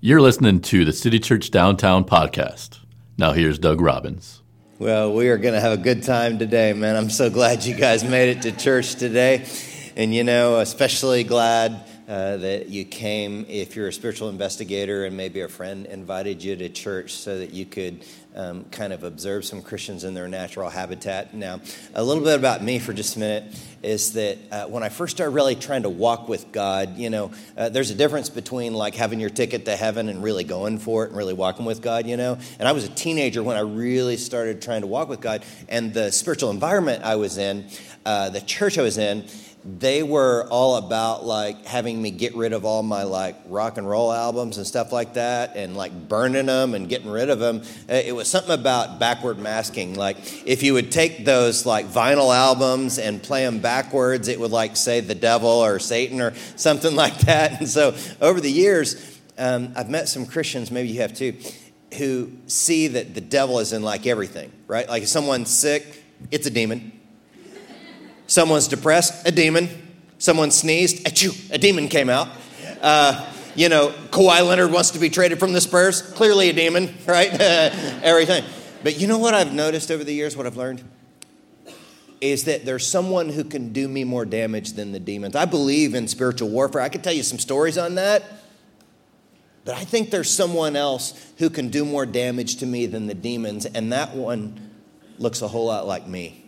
You're listening to the City Church Downtown podcast. Now, here's Doug Robbins. Well, we are going to have a good time today, man. I'm so glad you guys made it to church today. And, you know, especially glad uh, that you came if you're a spiritual investigator and maybe a friend invited you to church so that you could um, kind of observe some Christians in their natural habitat. Now, a little bit about me for just a minute is that uh, when I first started really trying to walk with God, you know, uh, there's a difference between like having your ticket to heaven and really going for it and really walking with God, you know. And I was a teenager when I really started trying to walk with God, and the spiritual environment I was in, uh, the church I was in, they were all about like having me get rid of all my like rock and roll albums and stuff like that and like burning them and getting rid of them it was something about backward masking. Like if you would take those like vinyl albums and play them backwards it would like say the devil or satan or something like that. And so over the years um, i've met some christians maybe you have too who see that the devil is in like everything right? Like if someone's sick it's a demon Someone's depressed, a demon. Someone sneezed, achoo, a demon came out. Uh, you know, Kawhi Leonard wants to be traded from the Spurs, clearly a demon, right? Everything. But you know what I've noticed over the years, what I've learned? Is that there's someone who can do me more damage than the demons. I believe in spiritual warfare. I could tell you some stories on that. But I think there's someone else who can do more damage to me than the demons, and that one looks a whole lot like me.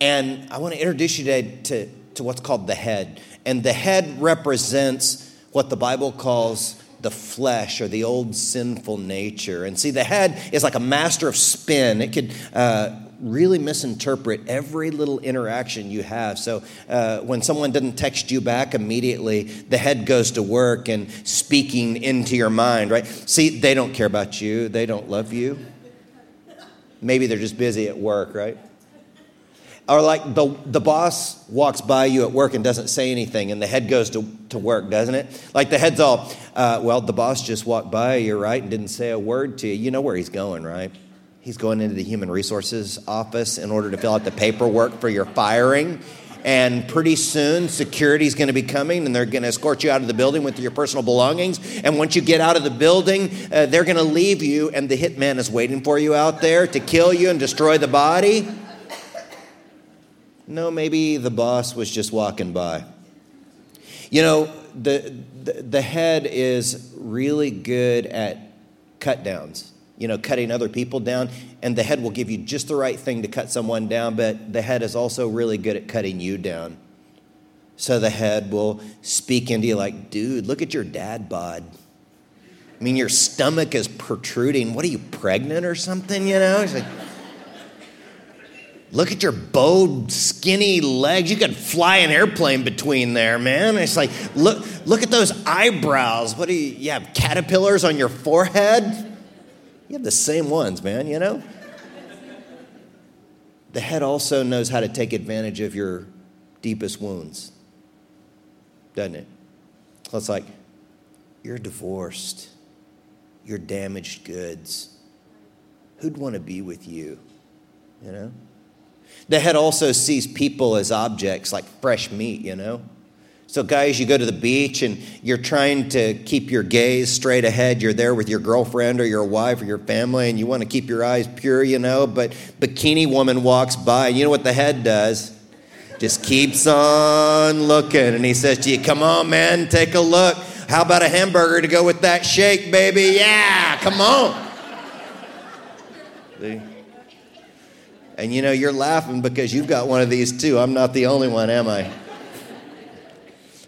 And I want to introduce you today to, to what's called the head. And the head represents what the Bible calls the flesh or the old sinful nature. And see, the head is like a master of spin. It could uh, really misinterpret every little interaction you have. So uh, when someone doesn't text you back immediately, the head goes to work and speaking into your mind, right? See, they don't care about you, they don't love you. Maybe they're just busy at work, right? Or like the, the boss walks by you at work and doesn't say anything, and the head goes to, to work, doesn't it? Like the head's all, uh, well, the boss just walked by you, right, and didn't say a word to you. You know where he's going, right? He's going into the human resources office in order to fill out the paperwork for your firing. And pretty soon, security is going to be coming and they're to escort you out of the building with your personal belongings. And once you get out of the building, uh, they're to leave you, and the hitman is waiting for you out there to kill you and destroy the body. No, maybe the boss was just walking by. You know, the, the, the head is really good at cut downs, you know, cutting other people down. And the head will give you just the right thing to cut someone down, but the head is also really good at cutting you down. So the head will speak into you like, dude, look at your dad bod. I mean, your stomach is protruding. What are you, pregnant or something? You know? Look at your bowed, skinny legs. You could fly an airplane between there, man. It's like, look, look at those eyebrows. What do you, you have caterpillars on your forehead? You have the same ones, man, you know? The head also knows how to take advantage of your deepest wounds, doesn't it? So It's like, you're divorced, you're damaged goods. Who'd want to be with you, you know? The head also sees people as objects, like fresh meat, you know? So, guys, you go to the beach and you're trying to keep your gaze straight ahead. You're there with your girlfriend or your wife or your family, and you want to keep your eyes pure, you know. But bikini woman walks by. And you know what the head does? Just keeps on looking, and he says to you, "Come on, man, take a look. How about a hamburger to go with that shake, baby? Yeah, come on." See? And you know, you're laughing because you've got one of these too. I'm not the only one, am I?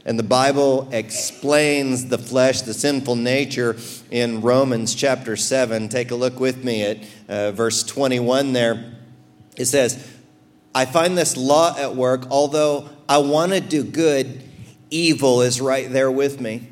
And the Bible explains the flesh, the sinful nature in Romans chapter 7. Take a look with me at uh, verse 21 there. It says, I find this law at work, although I want to do good, evil is right there with me.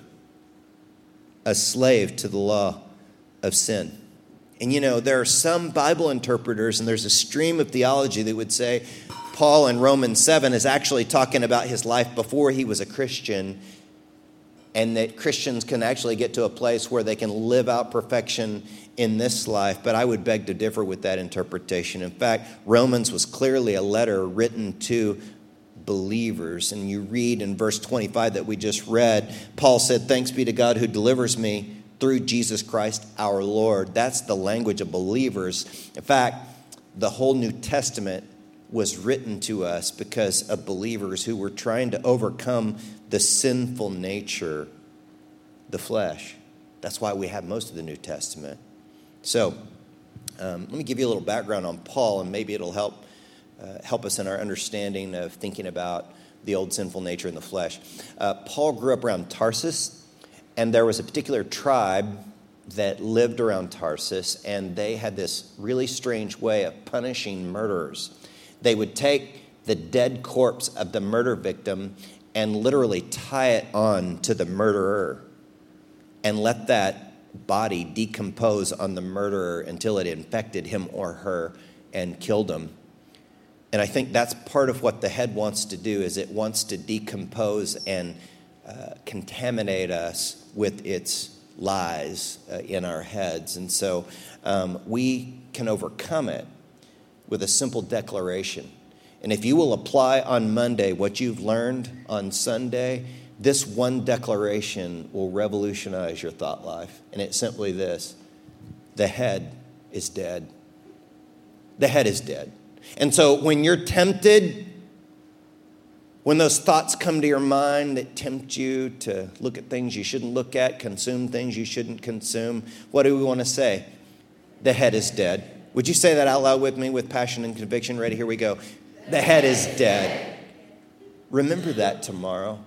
a slave to the law of sin. And you know, there are some Bible interpreters, and there's a stream of theology that would say Paul in Romans 7 is actually talking about his life before he was a Christian, and that Christians can actually get to a place where they can live out perfection in this life. But I would beg to differ with that interpretation. In fact, Romans was clearly a letter written to believers. And you read in verse 25 that we just read, Paul said, Thanks be to God who delivers me through Jesus Christ our Lord. That's the language of believers. In fact, the whole New Testament was written to us because of believers who were trying to overcome the sinful nature, the flesh. That's why we have most of the New Testament. So, um, let me give you a little background on Paul, and maybe it'll help help us in our understanding of thinking about the old sinful nature in the flesh. Uh, Paul grew up around Tarsus, and there was a particular tribe that lived around Tarsus, and they had this really strange way of punishing murderers. They would take the dead corpse of the murder victim and literally tie it on to the murderer and let that body decompose on the murderer until it infected him or her and killed him. And I think that's part of what the head wants to do is it wants to decompose and uh, contaminate us with its lies uh, in our heads. And so um, we can overcome it with a simple declaration. And if you will apply on Monday what you've learned on Sunday, this one declaration will revolutionize your thought life. And it's simply this the head is dead. The head is dead. And so when you're tempted, when those thoughts come to your mind that tempt you to look at things you shouldn't look at, consume things you shouldn't consume, what do we want to say? The head is dead. Would you say that out loud with me with passion and conviction? Ready? Here we go. The head is dead. Remember that tomorrow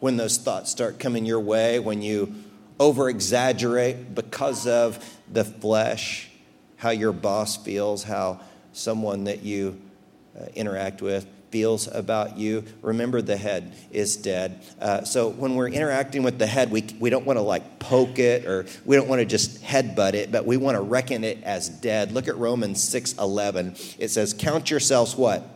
when those thoughts start coming your way, when you over exaggerate because of the flesh, how your boss feels, how someone that you uh, interact with feels about you. Remember, the head is dead. Uh, so when we're interacting with the head, we, we don't want to like poke it or we don't want to just headbutt it, but we want to reckon it as dead. Look at Romans 6 11. It says, Count yourselves what?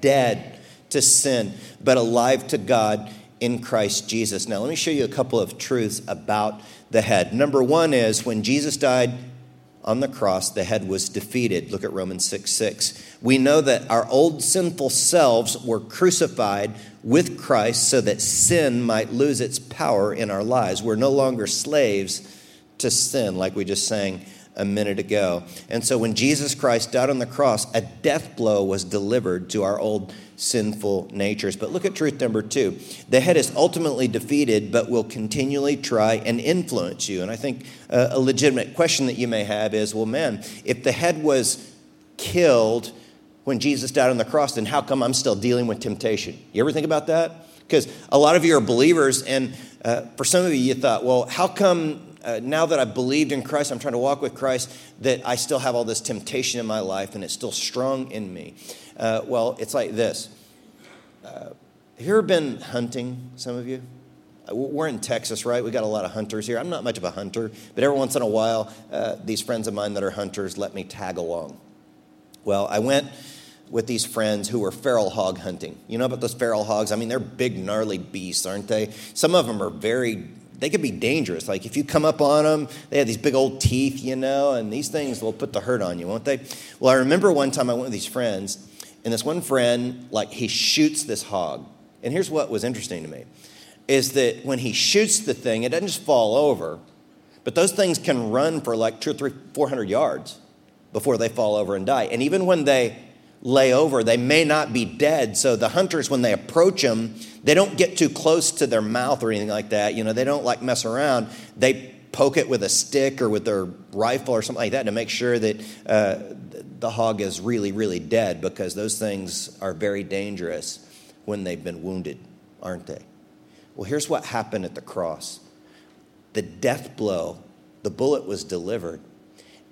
Dead to sin, but alive to God in Christ Jesus. Now, let me show you a couple of truths about the head. Number one is when Jesus died, on the cross, the head was defeated. Look at Romans 6 6. We know that our old sinful selves were crucified with Christ so that sin might lose its power in our lives. We're no longer slaves to sin, like we just sang a minute ago. And so when Jesus Christ died on the cross, a death blow was delivered to our old sinful natures. But look at truth number two the head is ultimately defeated, but will continually try and influence you. And I think uh, a legitimate question that you may have is well, man, if the head was killed when Jesus died on the cross, then how come I'm still dealing with temptation? You ever think about that? Because a lot of you are believers, and uh, for some of you, you thought, well, how come uh, now that I've believed in Christ, I'm trying to walk with Christ, that I still have all this temptation in my life and it's still strong in me? Uh, well, it's like this. Uh, have you ever been hunting, some of you? Uh, we're in Texas, right? We got a lot of hunters here. I'm not much of a hunter, but every once in a while, uh, these friends of mine that are hunters let me tag along. Well, I went with these friends who were feral hog hunting. You know about those feral hogs? I mean, they're big, gnarly beasts, aren't they? Some of them are very, they could be dangerous. Like if you come up on them, they have these big old teeth, you know, and these things will put the hurt on you, won't they? Well, I remember one time I went with these friends, and this one friend, like, he shoots this hog. And here's what was interesting to me is that when he shoots the thing, it doesn't just fall over, but those things can run for like two or three, four hundred yards before they fall over and die. And even when they lay over, they may not be dead. So the hunters, when they approach them, they don't get too close to their mouth or anything like that. You know, they don't like mess around. They poke it with a stick or with their rifle or something like that to make sure that uh, the hog is really, really dead because those things are very dangerous when they've been wounded, aren't they? Well, here's what happened at the cross the death blow, the bullet was delivered.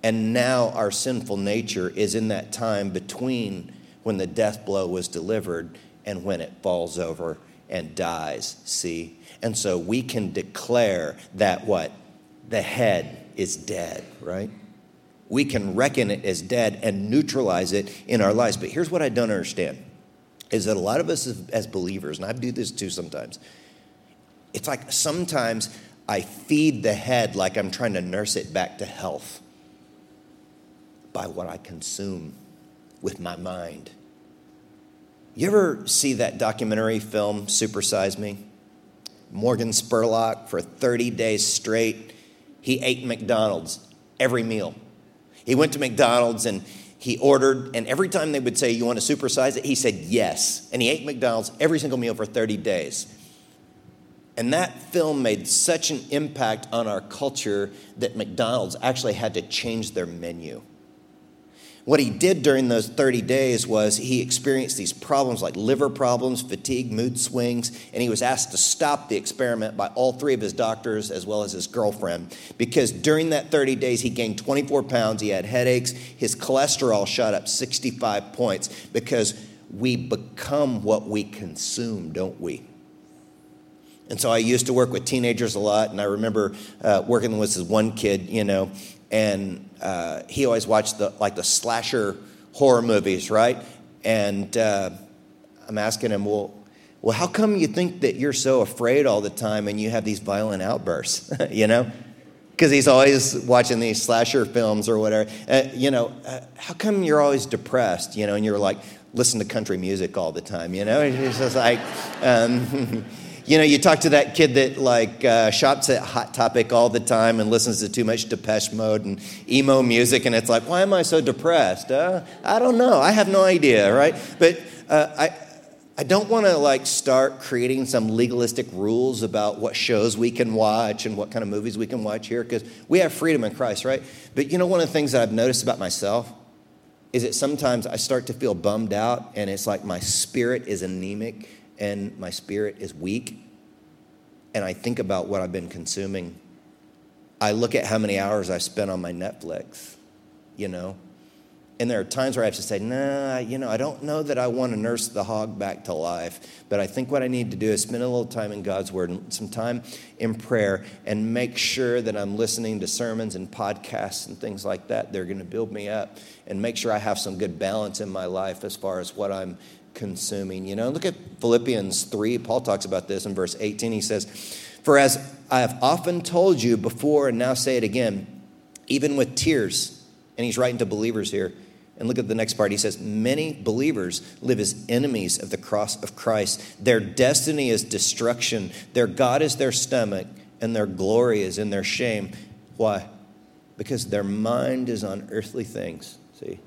And now our sinful nature is in that time between when the death blow was delivered and when it falls over and dies. See? And so we can declare that what? The head is dead, right? We can reckon it as dead and neutralize it in our lives. But here's what I don't understand is that a lot of us as believers, and I do this too sometimes, it's like sometimes I feed the head like I'm trying to nurse it back to health by what I consume with my mind. You ever see that documentary film, Supersize Me? Morgan Spurlock, for 30 days straight, he ate McDonald's every meal. He went to McDonald's and he ordered, and every time they would say, You want to supersize it? He said yes. And he ate McDonald's every single meal for 30 days. And that film made such an impact on our culture that McDonald's actually had to change their menu. What he did during those 30 days was he experienced these problems like liver problems, fatigue, mood swings, and he was asked to stop the experiment by all three of his doctors as well as his girlfriend because during that 30 days he gained 24 pounds, he had headaches, his cholesterol shot up 65 points because we become what we consume, don't we? And so I used to work with teenagers a lot, and I remember uh, working with this one kid, you know, and uh, he always watched the like the slasher horror movies, right? And uh, I'm asking him, well, well, how come you think that you're so afraid all the time and you have these violent outbursts? you know, because he's always watching these slasher films or whatever. Uh, you know, uh, how come you're always depressed? You know, and you're like listen to country music all the time. You know, it's just like. Um, You know, you talk to that kid that like uh, shops at Hot Topic all the time and listens to too much Depeche Mode and emo music, and it's like, why am I so depressed? Uh, I don't know. I have no idea, right? But uh, I, I don't want to like start creating some legalistic rules about what shows we can watch and what kind of movies we can watch here because we have freedom in Christ, right? But you know, one of the things that I've noticed about myself is that sometimes I start to feel bummed out and it's like my spirit is anemic and my spirit is weak, and I think about what I've been consuming, I look at how many hours I've spent on my Netflix, you know, and there are times where I have to say, nah, you know, I don't know that I want to nurse the hog back to life, but I think what I need to do is spend a little time in God's Word and some time in prayer and make sure that I'm listening to sermons and podcasts and things like that. They're going to build me up and make sure I have some good balance in my life as far as what I'm consuming. You know, look at Philippians 3. Paul talks about this in verse 18. He says, For as I have often told you before and now say it again, even with tears, and he's writing to believers here. And look at the next part. He says, Many believers live as enemies of the cross of Christ. Their destiny is destruction. Their God is their stomach, and their glory is in their shame. Why? Because their mind is on earthly things. See?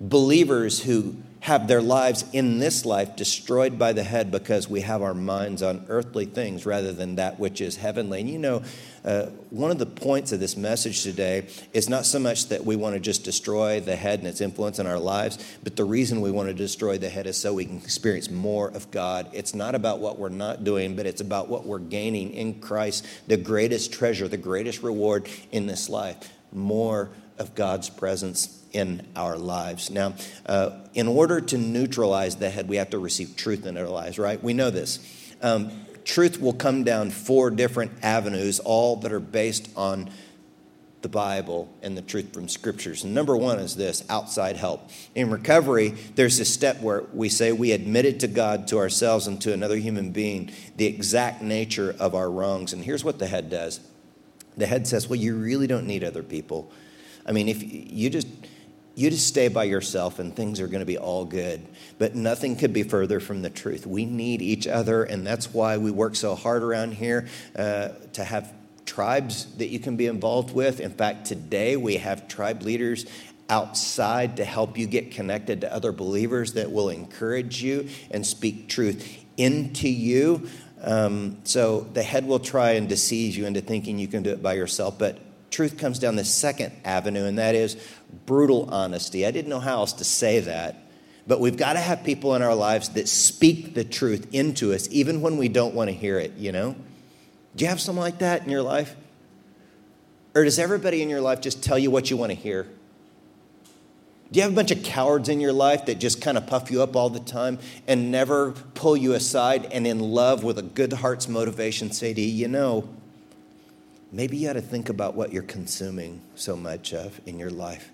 Believers who have their lives in this life destroyed by the head because we have our minds on earthly things rather than that which is heavenly. And you know, uh, one of the points of this message today is not so much that we want to just destroy the head and its influence in our lives, but the reason we want to destroy the head is so we can experience more of God. It's not about what we're not doing, but it's about what we're gaining in Christ, the greatest treasure, the greatest reward in this life. More of God's presence in our lives. Now, uh, in order to neutralize the head, we have to receive truth in our lives, right? We know this. Um, truth will come down four different avenues, all that are based on the Bible and the truth from scriptures. And number one is this outside help. In recovery, there's this step where we say we admitted to God, to ourselves, and to another human being the exact nature of our wrongs. And here's what the head does the head says, Well, you really don't need other people. I mean, if you just you just stay by yourself and things are going to be all good. But nothing could be further from the truth. We need each other, and that's why we work so hard around here uh, to have tribes that you can be involved with. In fact, today we have tribe leaders outside to help you get connected to other believers that will encourage you and speak truth into you. Um, so the head will try and deceive you into thinking you can do it by yourself, but truth comes down the second avenue, and that is brutal honesty. I didn't know how else to say that, but we've got to have people in our lives that speak the truth into us, even when we don't want to hear it, you know? Do you have someone like that in your life? Or does everybody in your life just tell you what you want to hear? Do you have a bunch of cowards in your life that just kind of puff you up all the time and never pull you aside and in love with a good heart's motivation say to you, you know, maybe you ought to think about what you're consuming so much of in your life.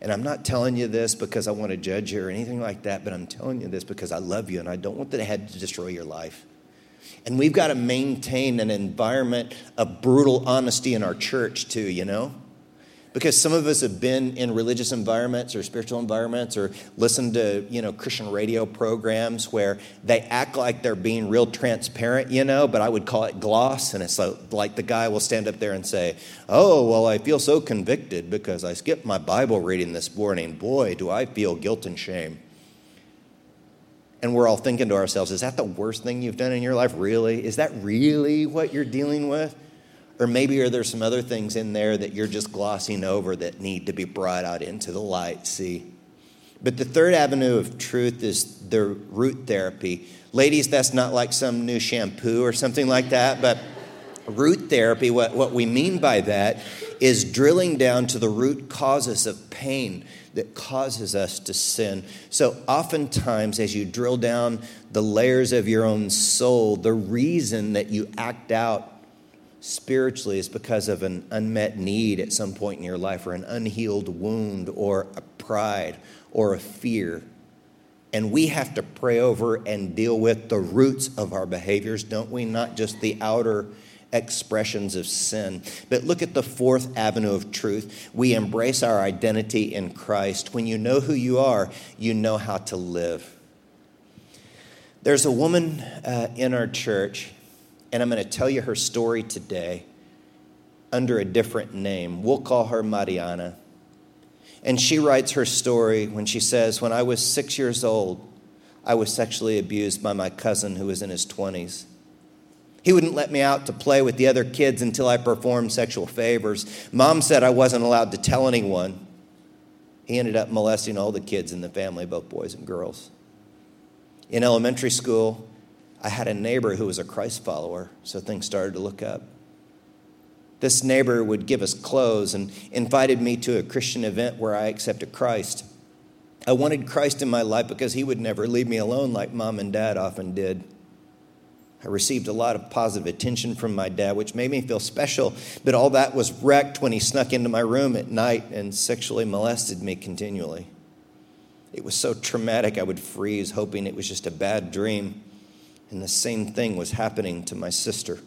And I'm not telling you this because I want to judge you or anything like that, but I'm telling you this because I love you and I don't want the head to destroy your life. And we've got to maintain an environment of brutal honesty in our church, too, you know? Because some of us have been in religious environments or spiritual environments or listened to you know christian radio programs where they act like they're being real transparent you know but i would call it gloss and it's like, like the guy will stand up there and say oh well i feel so convicted because i skipped my bible reading this morning. Boy do i feel guilt and shame. And we're all thinking to ourselves is that the worst thing you've done in your life? Really? Is that really what you're dealing with or maybe are there some other things in there that you're just glossing over that need to be brought out into the light? See? But the third avenue of truth is the root therapy. Ladies, that's not like some new shampoo or something like that, but root therapy, what, what we mean by that is drilling down to the root causes of pain that causes us to sin. So, oftentimes, as you drill down the layers of your own soul, the reason that you act out spiritually is because of an unmet need at some point in your life, or an unhealed wound, or a pride, or a fear. And we have to pray over and deal with the roots of our behaviors, don't we? Not just the outer expressions of sin. But look at the fourth avenue of truth. We embrace our identity in Christ. When you know who you are, you know how to live. There's a woman uh, in our church and I'm going to tell you her story today under a different name. We'll call her Mariana. And she writes her story when she says, When I was six years old, I was sexually abused by my cousin who was in his 20s. He wouldn't let me out to play with the other kids until I performed sexual favors. Mom said I wasn't allowed to tell anyone. He ended up molesting all the kids in the family, both boys and girls. In elementary school, I had a neighbor who was a Christ follower, so things started to look up. This neighbor would give us clothes and invited me to a Christian event where I accepted Christ. I wanted Christ in my life because he would never leave me alone like mom and dad often did. I received a lot of positive attention from my dad, which made me feel special, but all that was wrecked when he snuck into my room at night and sexually molested me continually. It was so traumatic, I would freeze, hoping it was just a bad dream. And the same thing was happening to my sister.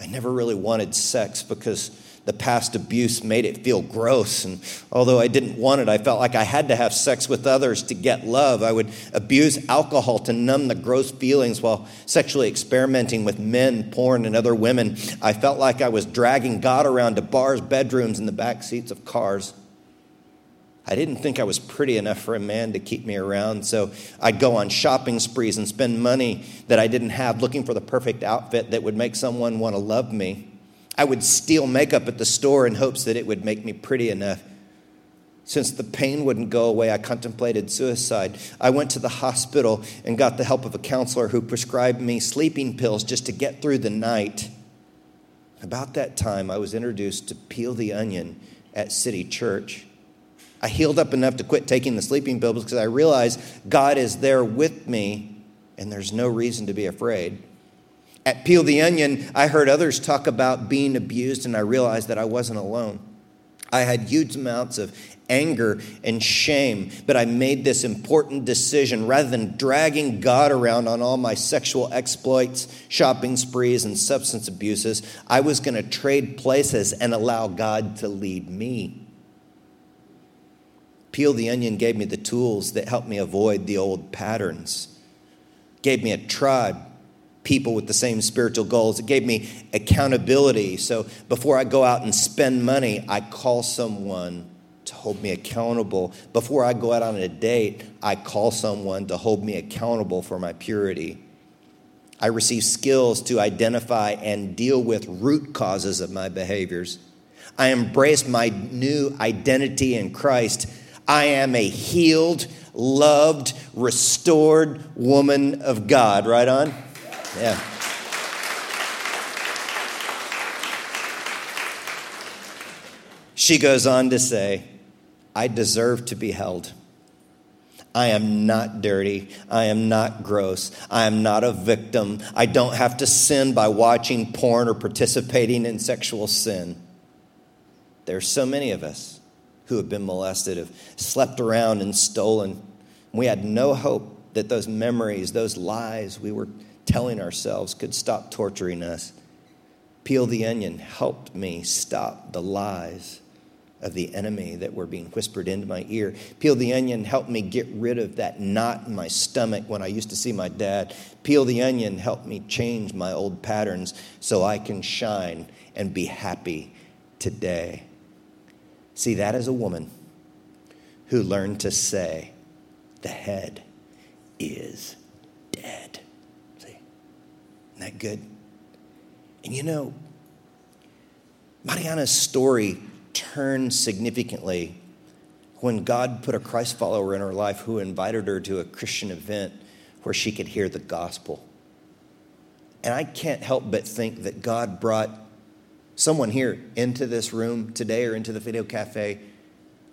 I never really wanted sex because the past abuse made it feel gross. And although I didn't want it, I felt like I had to have sex with others to get love. I would abuse alcohol to numb the gross feelings while sexually experimenting with men, porn, and other women. I felt like I was dragging God around to bars, bedrooms, and the back seats of cars. I didn't think I was pretty enough for a man to keep me around, so I'd go on shopping sprees and spend money that I didn't have looking for the perfect outfit that would make someone want to love me. I would steal makeup at the store in hopes that it would make me pretty enough. Since the pain wouldn't go away, I contemplated suicide. I went to the hospital and got the help of a counselor who prescribed me sleeping pills just to get through the night. About that time, I was introduced to Peel the Onion at City Church. I healed up enough to quit taking the sleeping pills because I realized God is there with me and there's no reason to be afraid. At Peel the Onion, I heard others talk about being abused and I realized that I wasn't alone. I had huge amounts of anger and shame, but I made this important decision rather than dragging God around on all my sexual exploits, shopping sprees, and substance abuses. I was going to trade places and allow God to lead me. Peel the Onion gave me the tools that helped me avoid the old patterns, gave me a tribe, people with the same spiritual goals. It gave me accountability. So before I go out and spend money, I call someone to hold me accountable. Before I go out on a date, I call someone to hold me accountable for my purity. I receive skills to identify and deal with root causes of my behaviors. I embrace my new identity in Christ I am a healed, loved, restored woman of God. Right on? Yeah. She goes on to say, I deserve to be held. I am not dirty. I am not gross. I am not a victim. I don't have to sin by watching porn or participating in sexual sin. There are so many of us who have been molested, have slept around and stolen. We had no hope that those memories, those lies we were telling ourselves could stop torturing us. Peel the onion helped me stop the lies of the enemy that were being whispered into my ear. Peel the onion helped me get rid of that knot in my stomach when I used to see my dad. Peel the onion helped me change my old patterns so I can shine and be happy today. See, that is a woman who learned to say, the head is dead. See? Isn't that good? And you know, Mariana's story turned significantly when God put a Christ follower in her life who invited her to a Christian event where she could hear the gospel. And I can't help but think that God brought someone here into this room today or into the video cafe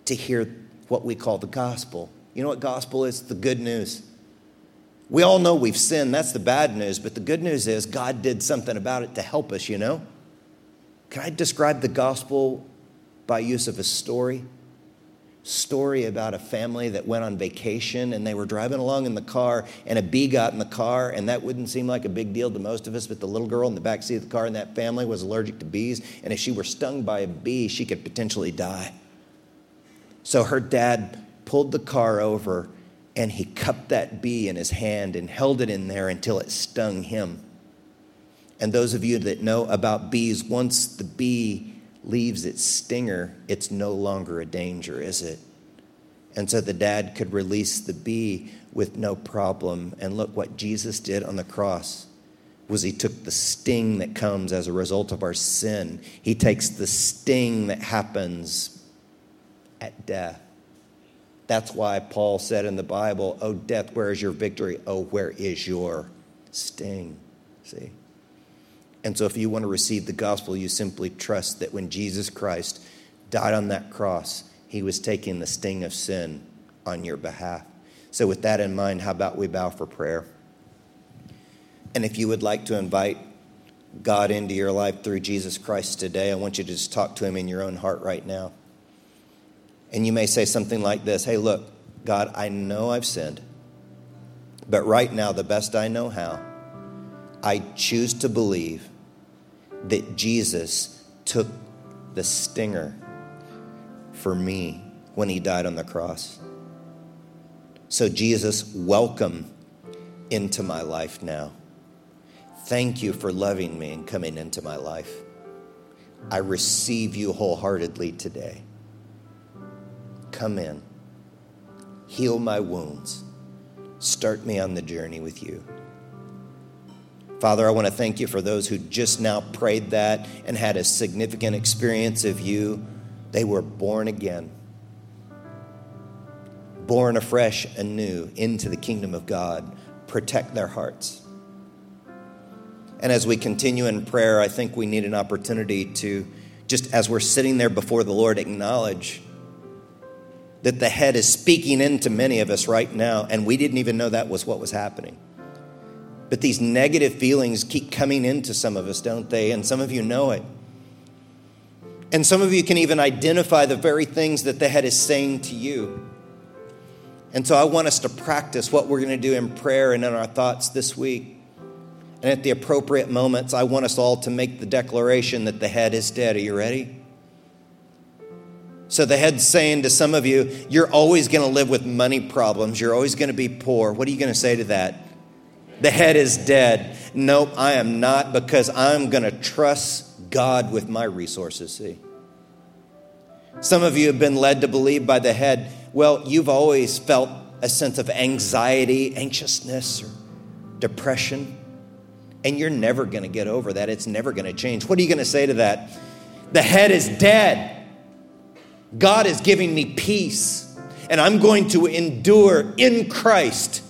to hear what we call the gospel. You know what gospel is? The good news. We all know we've sinned. That's the bad news. But the good news is God did something about it to help us, you know? Can I describe the gospel by use of a story. Story about a family that went on vacation and they were driving along in the car and a bee got in the car and that wouldn't seem like a big deal to most of us, but the little girl in the back seat of the car in that family was allergic to bees and if she were stung by a bee, she could potentially die. So her dad pulled the car over and he cupped that bee in his hand and held it in there until it stung him. And those of you that know about bees, once the bee leaves its stinger, it's no longer a danger, is it? And so the dad could release the bee with no problem. And look what Jesus did on the cross was he took the sting that comes as a result of our sin. He takes the sting that happens at death. That's why Paul said in the Bible, "Oh death, where is your victory? Oh, where is your sting?" See? And so, if you want to receive the gospel, you simply trust that when Jesus Christ died on that cross, he was taking the sting of sin on your behalf. So, with that in mind, how about we bow for prayer? And if you would like to invite God into your life through Jesus Christ today, I want you to just talk to him in your own heart right now. And you may say something like this Hey, look, God, I know I've sinned, but right now, the best I know how, I choose to believe that Jesus took the stinger for me when he died on the cross. So, Jesus, welcome into my life now. Thank you for loving me and coming into my life. I receive you wholeheartedly today. Come in, heal my wounds, start me on the journey with you. Father, I want to thank you for those who just now prayed that and had a significant experience of you. They were born again, born afresh and new into the kingdom of God. Protect their hearts. And as we continue in prayer, I think we need an opportunity to, just as we're sitting there before the Lord, acknowledge that the head is speaking into many of us right now, and we didn't even know that was what was happening. But these negative feelings keep coming into some of us, don't they? And some of you know it. And some of you can even identify the very things that the head is saying to you. And so I want us to practice what we're going to do in prayer and in our thoughts this week. And at the appropriate moments, I want us all to make the declaration that the head is dead. Are you ready? So the head's saying to some of you, You're always going to live with money problems. You're always going to be poor. What are you going to say to that? The head is dead. Nope, I am not because I'm going to trust God with my resources. See? Some of you have been led to believe by the head, well, you've always felt a sense of anxiety, anxiousness, or depression, and you're never going to get over that. It's never going to change. What are you going to say to that? The head is dead. God is giving me peace, and I'm going to endure in Christ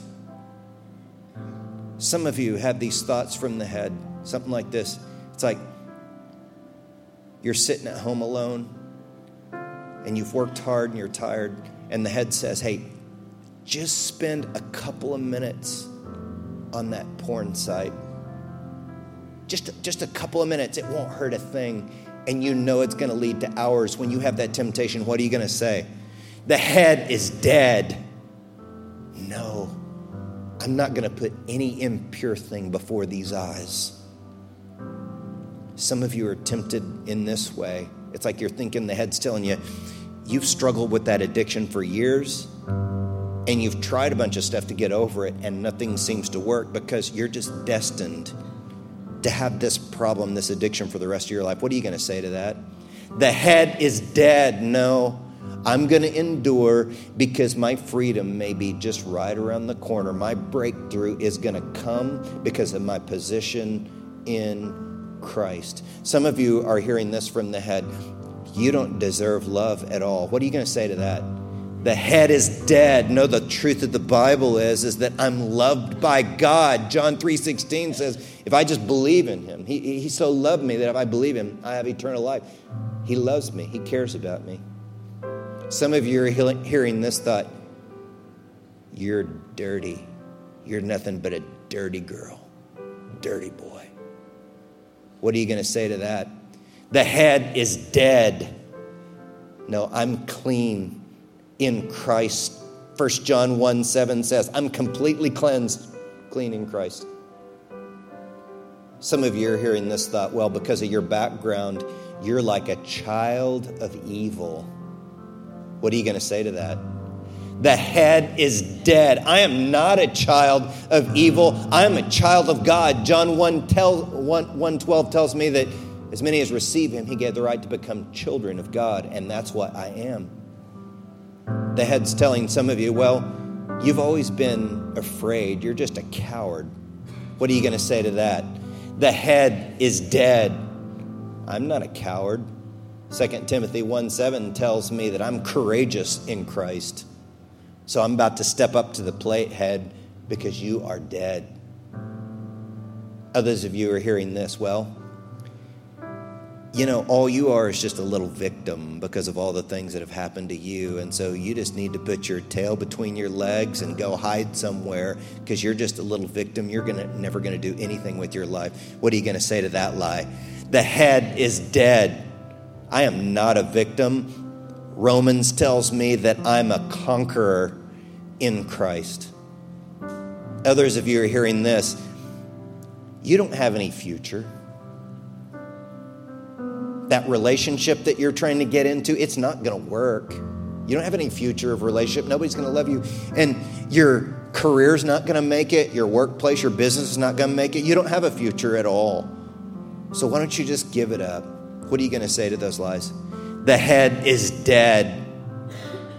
some of you have these thoughts from the head, something like this. It's like you're sitting at home alone and you've worked hard and you're tired, and the head says, Hey, just spend a couple of minutes on that porn site. Just, just a couple of minutes, it won't hurt a thing. And you know it's going to lead to hours. When you have that temptation, what are you going to say? The head is dead. I'm not going to put any impure thing before these eyes. Some of you are tempted in this way. It's like you're thinking the head's telling you, you've struggled with that addiction for years and you've tried a bunch of stuff to get over it and nothing seems to work because you're just destined to have this problem, this addiction for the rest of your life. What are you going to say to that? The head is dead. No, I'm going to endure because my freedom may be just right around the corner. My breakthrough is going to come because of my position in Christ. Some of you are hearing this from the head. You don't deserve love at all. What are you going to say to that? The head is dead. No, the truth of the Bible is is that I'm loved by God. John 3:16 says, if I just believe in him, he, he so loved me that if I believe him, I have eternal life. He loves me. He cares about me. Some of you are hearing this thought, you're dirty. You're nothing but a dirty girl, dirty boy. What are you going to say to that? The head is dead. No, I'm clean in Christ. 1 John 1 7 says, I'm completely cleansed, clean in Christ. Some of you are hearing this thought, well, because of your background, you're like a child of evil. What are you going to say to that? The head is dead. I am not a child of evil. I am a child of God. John 1, tell, 1, 1 12 tells me that as many as receive him, he gave the right to become children of God, and that's what I am. The head's telling some of you, well, you've always been afraid. You're just a coward. What are you going to say to that? The head is dead. I'm not a coward. 2 Timothy 1 7 tells me that I'm courageous in Christ. So I'm about to step up to the plate, head, because you are dead. Others of you are hearing this. Well, you know, all you are is just a little victim because of all the things that have happened to you. And so you just need to put your tail between your legs and go hide somewhere because you're just a little victim. You're gonna, never going to do anything with your life. What are you going to say to that lie? The head is dead. I am not a victim. Romans tells me that I'm a conqueror in Christ. Others of you are hearing this. You don't have any future that relationship that you're trying to get into, it's not going to work. You don't have any future of relationship. Nobody's going to love you. And your career's not going to make it. Your workplace, your business is not going to make it. You don't have a future at all. So why don't you just give it up? What are you going to say to those lies? The head is dead.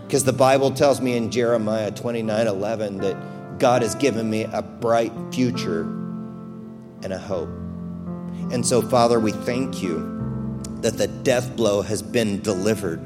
Because the Bible tells me in Jeremiah 29 11 that God has given me a bright future and a hope. And so, Father, we thank you that the death blow has been delivered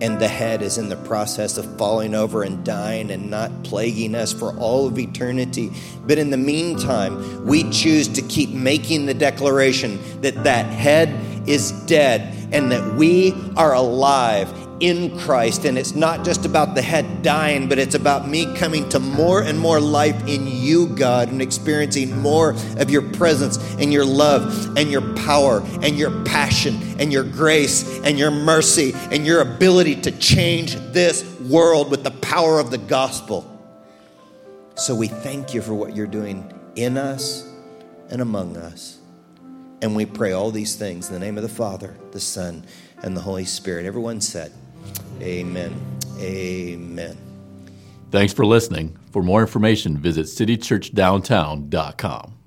and the head is in the process of falling over and dying and not plaguing us for all of eternity. But in the meantime, we choose to keep making the declaration that that head is dead and that we are alive in Christ. And it's not just about the head dying, but it's about me coming to more and more life in you, God, and experiencing more of your presence and your love and your power and your passion and your grace and your mercy and your ability to change this world with the power of the gospel. So we thank you for what you're doing in us and among us. And we pray all these things in the name of the Father, the Son, and the Holy Spirit. Everyone said, Amen. Amen. Thanks for listening. For more information, visit citychurchdowntown.com.